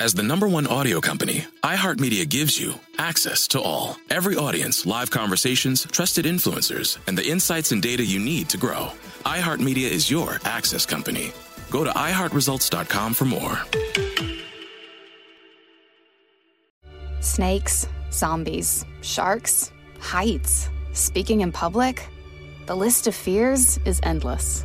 As the number one audio company, iHeartMedia gives you access to all. Every audience, live conversations, trusted influencers, and the insights and data you need to grow. iHeartMedia is your access company. Go to iHeartResults.com for more. Snakes, zombies, sharks, heights, speaking in public. The list of fears is endless.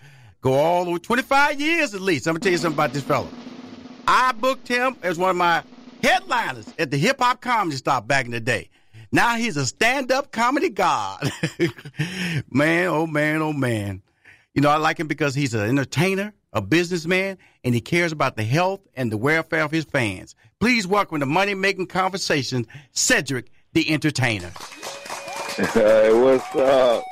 Go all the way 25 years at least. I'm going to tell you something about this fella. I booked him as one of my headliners at the Hip Hop Comedy Stop back in the day. Now he's a stand up comedy god. man, oh man, oh man. You know, I like him because he's an entertainer, a businessman, and he cares about the health and the welfare of his fans. Please welcome to Money Making Conversation, Cedric the Entertainer. Hey, what's up?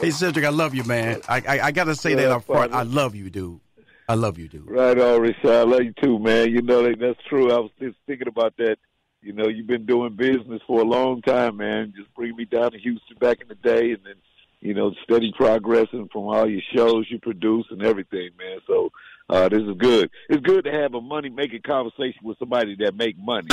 Hey Cedric, I love you, man. I I, I gotta say that up front. I love you, dude. I love you, dude. Right on, Richard. I love you too, man. You know that that's true. I was just thinking about that. You know, you've been doing business for a long time, man. Just bring me down to Houston back in the day, and then you know, steady progressing from all your shows you produce and everything, man. So uh, this is good. It's good to have a money making conversation with somebody that make money.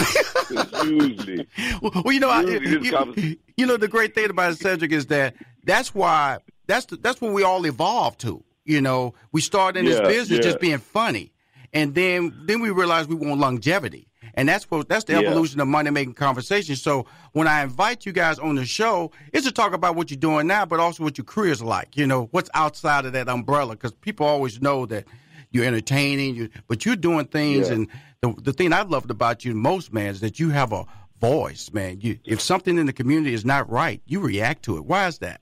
usually, well, you know, I, you, you, know, the great thing about Cedric is that that's why that's the, that's when we all evolved to. You know, we started in yeah, this business yeah. just being funny, and then then we realized we want longevity. And that's what that's the Yeah. evolution of money making conversation. So when I invite you guys on the show, it's to talk about what you're doing now, but also what your career's like. You know, what's outside of that umbrella? Because people always know that you're entertaining, you but you're doing things. Yeah. And the the thing I loved about you most, man, is that you have a voice, man. You if something in the community is not right, you react to it. Why is that?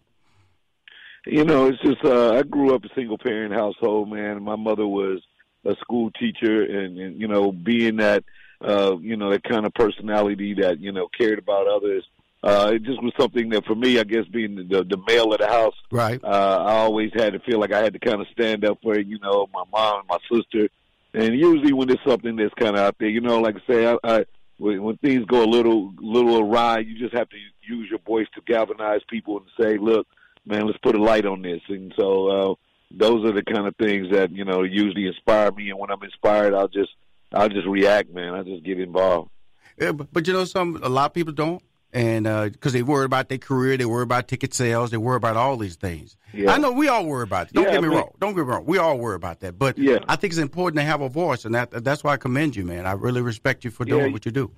You know, it's just uh, I grew up a single parent household, man. My mother was a school teacher, and, and you know, being that uh, you know that kind of personality that you know cared about others. Uh, it just was something that for me, I guess, being the the male of the house, Right. uh, I always had to feel like I had to kind of stand up for you know my mom and my sister. And usually when there's something that's kind of out there, you know, like I say, I, I when, when things go a little little awry, you just have to use your voice to galvanize people and say, look, man, let's put a light on this. And so uh, those are the kind of things that you know usually inspire me. And when I'm inspired, I'll just I'll just react, man. I just get involved. Yeah, but, but you know, some a lot of people don't. And because uh, they worry about their career, they worry about ticket sales, they worry about all these things. Yeah. I know we all worry about it. Don't Yeah, get me I mean- wrong. Don't get me wrong. We all worry about that. But Yeah. I think it's important to have a voice, and that that's why I commend you, man. I really respect you for doing you- what you do.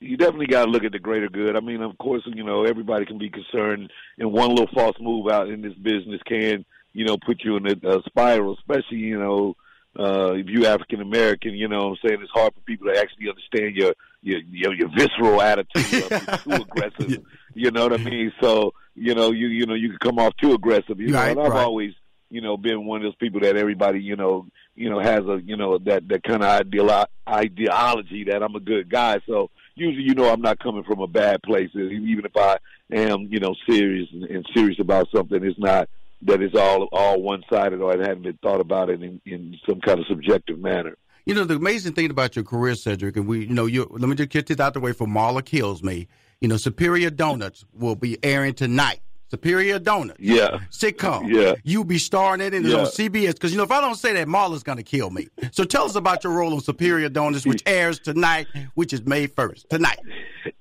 you definitely got to look at the greater good. I mean, of course, you know everybody can be concerned, and one little false move out in this business can, you know, put you in a, a spiral. Especially, you know, uh, if you African American, you know, what I'm saying it's hard for people to actually understand your your your, your visceral attitude. of you're too aggressive. You know what I mean? So, you know, you you know you can come off too aggressive. You know, and I've right. always you know, been one of those people that everybody, you know, you know, has a, you know, that that kind of ideolo- ideology that I'm a good guy. So usually, you know, I'm not coming from a bad place. Even if I am, you know, serious and, and serious about something, it's not that it's all all one sided or it haven't been thought about it in, in some kind of subjective manner. You know, the amazing thing about your career, Cedric, and we, you know, you let me just get this out the way for Marla Kills Me. You know, Superior Donuts will be airing tonight. Superior Donuts. Yeah. Sitcom. Yeah. You'll be starring in it. It's Yeah. on CBS. Because, you know, if I don't say that, Marla's going to kill me. So tell us about your role on Superior Donuts, which airs tonight, which is May 1st. Tonight.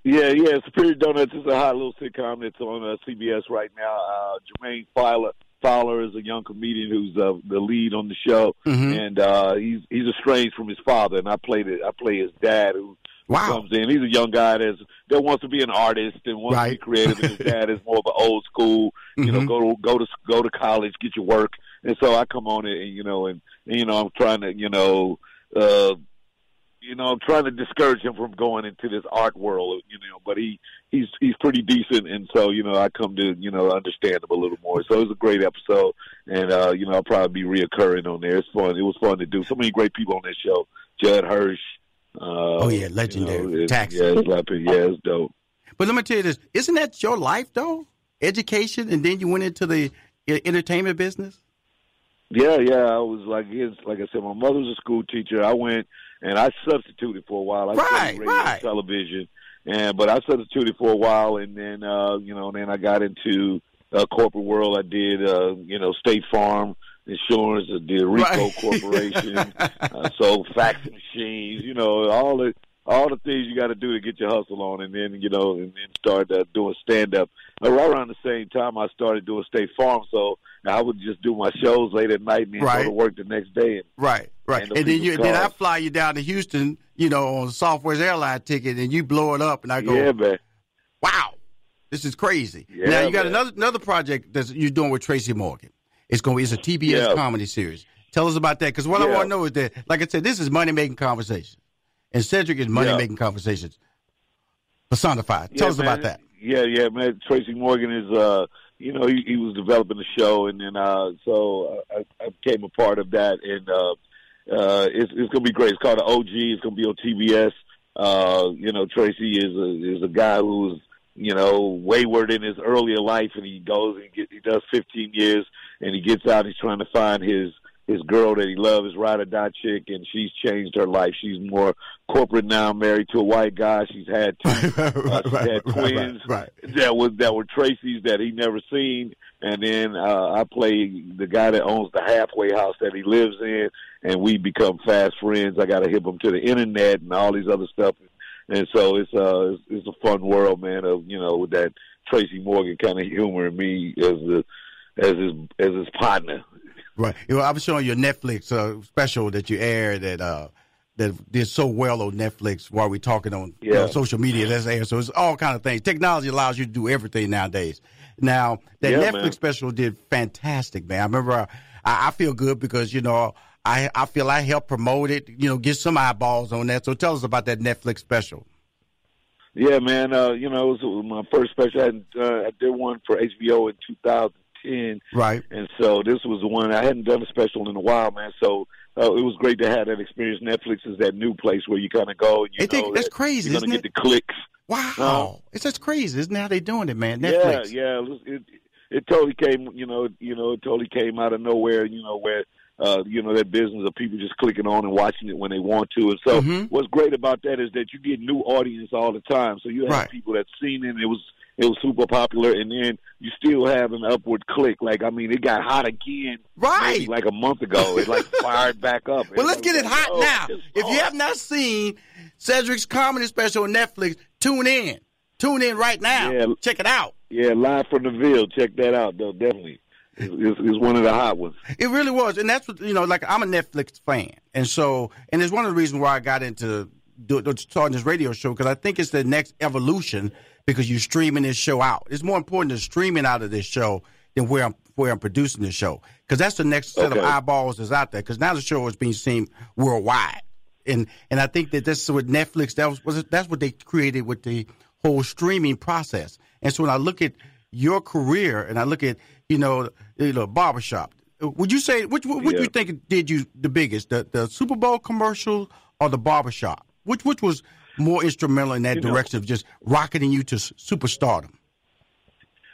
Yeah, yeah. Superior Donuts is a hot little sitcom that's on uh, CBS right now. Uh, Jermaine Fowler, Fowler is a young comedian who's uh, the lead on the show, Mhm. and uh, he's he's estranged from his father, and I played it. I play his dad who Wow. comes in. He's a young guy that's that wants to be an artist and wants to be creative. And his dad is more of an old school, you know, Mhm. go to go to go to college, get your work. And so I come on it, and you know, and, and you know, I'm trying to, you know, uh, you know, I'm trying to discourage him from going into this art world, you know. But he he's he's pretty decent, and so you know, I come to you know understand him a little more. So it was a great episode, and uh, you know, I'll probably be reoccurring on there. It's fun. It was fun to do. So many great people on this show. Judd Hirsch. Uh, Oh, yeah, legendary. You know, it- Taxi. Yeah, it's like, yeah, it's dope. But let me tell you this. Isn't that your life, though? Education, and then you went into the e- entertainment business? Yeah, yeah. I was like, like I said, my mother was a school teacher. I went and I substituted for a while. I Right, radio right. and television, and but I substituted for a while, and then uh, you know, then I got into uh, corporate world. I did, uh, you know, State Farm Insurance. I did Ricoh Right. Corporation. uh, sold fax machines. You know, all the all the things you got to do to get your hustle on, and then you know, and then start uh, doing stand up. Uh, right around the same time, I started doing State Farm, so I would just do my shows late at night and then Right. go to work the next day. And Right, right. And And, then you people's then I fly you down to Houston, you know, on Southwest airline ticket, and you blow it up, and I go, yeah, man. "Wow, this is crazy." Yeah, now you got man. another another project that you're doing with Tracy Morgan. It's going. It's a TBS Yeah. comedy series. Tell us about that, because what I want to know is that, like I said, this is money making conversations, and Cedric is money Yeah. making conversations personified. Tell Yeah, us man. about that. Yeah, yeah, man. Tracy Morgan is, uh, you know, he, he was developing the show, and then uh, so I, I became a part of that, and uh, uh, it's, it's gonna be great. It's called the OG. It's gonna be on TBS. Uh, you know, Tracy is a is a guy who's you know wayward in his earlier life, and he goes and get, he does 15 years, and he gets out. He's trying to find his his girl that he loves, his ride or die chick, and she's changed her life. She's more corporate now, married to a white guy. She's had two uh, she had twins right. that was that were Tracy's that he never seen, and then uh, I play the guy that owns the halfway house that he lives in, and we become fast friends. I got to hip him to the internet and all these other stuff, and so it's uh it's, it's a fun world, man. Of you know with that Tracy Morgan kind of humor and me as the as his as his partner. Right. You know, I was showing your Netflix uh, special that you aired that uh, that did so well on Netflix while we're talking on you know, social media. That's aired. So it's all kind of things. Technology allows you to do everything nowadays. Now that Yeah, Netflix man. special did fantastic, man. I remember uh, I, I feel good because you know I I feel I helped promote it. You know, get some eyeballs on that. So tell us about that Netflix special. Yeah, man. Uh, you know, it was my first special. I, uh, I did one for HBO in 2010. Right. And so this was the one I hadn't done a special in a while, man. So uh, it was great to have that experience. Netflix is that new place where you kind of go and you They think- know that's that crazy, You're gonna get the clicks. Wow. No. It's just crazy. Isn't that how they doing it, man? Netflix. Yeah, yeah. It, it it totally came, you know, you know, it totally came out of nowhere. You know where. Uh, you know that business of people just clicking on and watching it when they want to, and so Mhm. what's great about that is that you get new audience all the time. So you have Right. people that's seen it, and it was it was super popular, and then you still have an upward click. Like I mean, it got hot again, Right. like a month ago. It like fired back up. Well, let's get it hot Oh, now. If you have not seen Cedric's comedy special on Netflix, tune in. Tune in right now. Yeah. Check it out. Yeah, live from the Ville. Check that out, though. Definitely, it's, it's, one of the hot ones. It really was, and that's what you know. Like I'm a Netflix fan, and so and it's one of the reasons why I got into do, do, starting this radio show because I think it's the next evolution because you're streaming this show out. It's more important to streaming out of this show than where I'm where I'm producing the show because that's the next set Okay. of eyeballs that's out there because now the show is being seen worldwide, and and I think that this is what Netflix that was, was that's what they created with the whole streaming process. And so when I look at your career and I look at you know you know barbershop, would you say which what would Yeah. you think did you the biggest the the Super Bowl commercial or the barbershop? Which which was more instrumental in that You know- direction of just rocketing you to superstardom?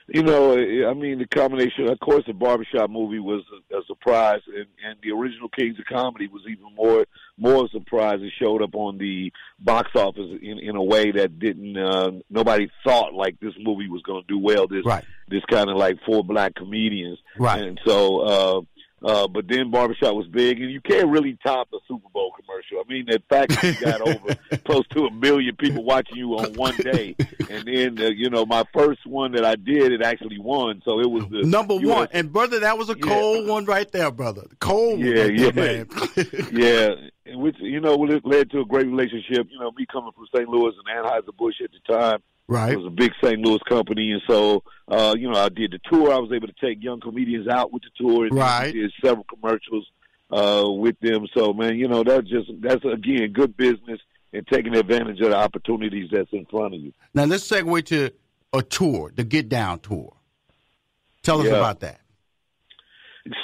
You know, I mean, the combination. Of course, the barbershop movie was a, a surprise, and, and the original Kings of Comedy was even more more a surprise. It showed up on the box office in, in a way that didn't. Uh, nobody thought like this movie was going to do well. This Right. this kind of like four black comedians, Right. And so, uh, uh, but then barbershop was big, and you can't really top the Super Bowl commercial. I mean, the fact that you got over close to a million people watching you on one day, and then uh, you know my first one that I did, it actually won. So it was the Number US one, and brother, that was a Yeah. cold one right there, brother. Cold one, Yeah, yeah. there, yeah, and which you know it led to a great relationship. You know, me coming from St. Louis and Anheuser Busch at the time. Right. It was a big St. Louis company, and so uh, you know I did the tour. I was able to take young comedians out with the tour, and Right. did several commercials uh, with them. So man, you know that's just that's again good business and taking advantage of the opportunities that's in front of you. Now let's segue to a tour, the Get Down tour. Tell us Yeah. about that.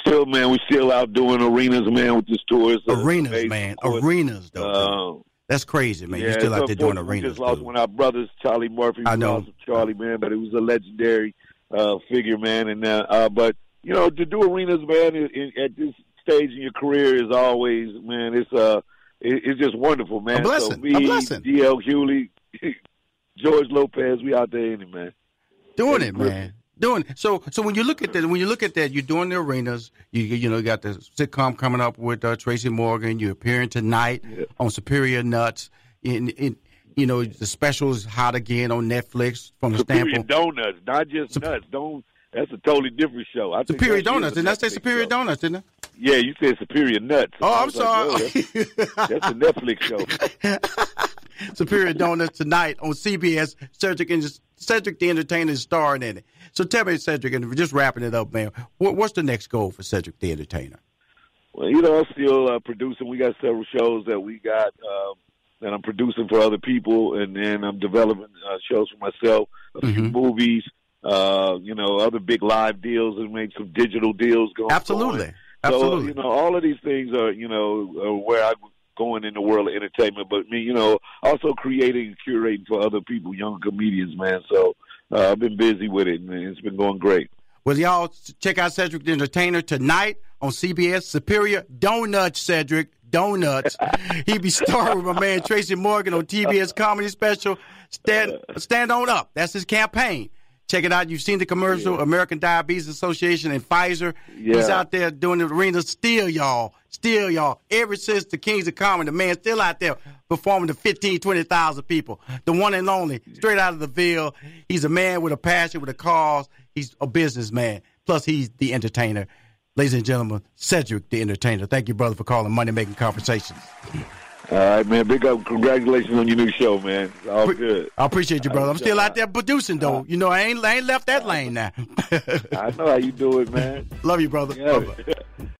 Still, man, we still out doing arenas, man, with this tour. It's, Arenas, man. course. Arenas, though. Uh, That's crazy, man. You're still out there doing unfortunate. We arenas. just lost dude. one of our brothers, Charlie Murphy. I know. Charlie, man, but it was a legendary uh, figure, man. And uh, uh, but you know, to do arenas, man, in, in, at this stage in your career is always, man. It's uh, it, it's just wonderful, man. A blessing. So me, A blessing. DL Hughley, George Lopez, we out there, any man. doing it, man. Doing it. So, so when you look at that, when you look at that, you're doing the arenas. You, you know, you got the sitcom coming up with uh, Tracy Morgan. You're appearing tonight Yeah. on Superior Nuts. In, in, you know, the specials hot again on Netflix from the standpoint. Superior standpoint. Donuts, not just Sup- nuts. Don't. That's a totally different show. I Superior Donuts. Didn't I say Superior show. Donuts? Didn't I? Yeah, you said Superior Nuts. Oh, I'm was like, oh, sorry. that's, that's a Netflix show. Superior Donuts tonight on CBS. Cedric and Cedric the Entertainer is starring in it. So tell me, Cedric, and just wrapping it up, man. What, what's the next goal for Cedric the Entertainer? Well, you know, I'm still uh, producing. We got several shows that we got um, that I'm producing for other people, and then I'm developing uh, shows for myself. A few Mhm. movies, uh, you know, other big live deals, and make some digital deals going. Absolutely, going. absolutely. So you know, all of these things are you know are where I'm going in the world of entertainment. But me, you know, also creating and curating for other people, young comedians, man. So uh, I've been busy with it, and it's been going great. Well, y'all check out Cedric the Entertainer tonight on CBS Superior Donuts, Cedric. Donuts. he be starring with my man Tracy Morgan on TBS Comedy Special. Stand, stand on up. That's his campaign. Check it out. You've seen the commercial, American Diabetes Association and Pfizer. He's out there doing the arena still, y'all. Still, y'all. Ever since the Kings of Comedy, the man's still out there performing to 15, 20,000 people. The one and only, straight out of the Ville. He's a man with a passion, with a cause. He's a businessman. Plus, he's the entertainer. Ladies and gentlemen, Cedric the Entertainer. Thank you, brother, for calling Money Making Conversations. All right, man. Big up. Congratulations on your new show, man. It's all good. I appreciate you, brother. I'm still out there producing, though. Uh-huh. You know, I ain't, I ain't left that lane now. I know how you do it, man. Love you, brother. Yeah.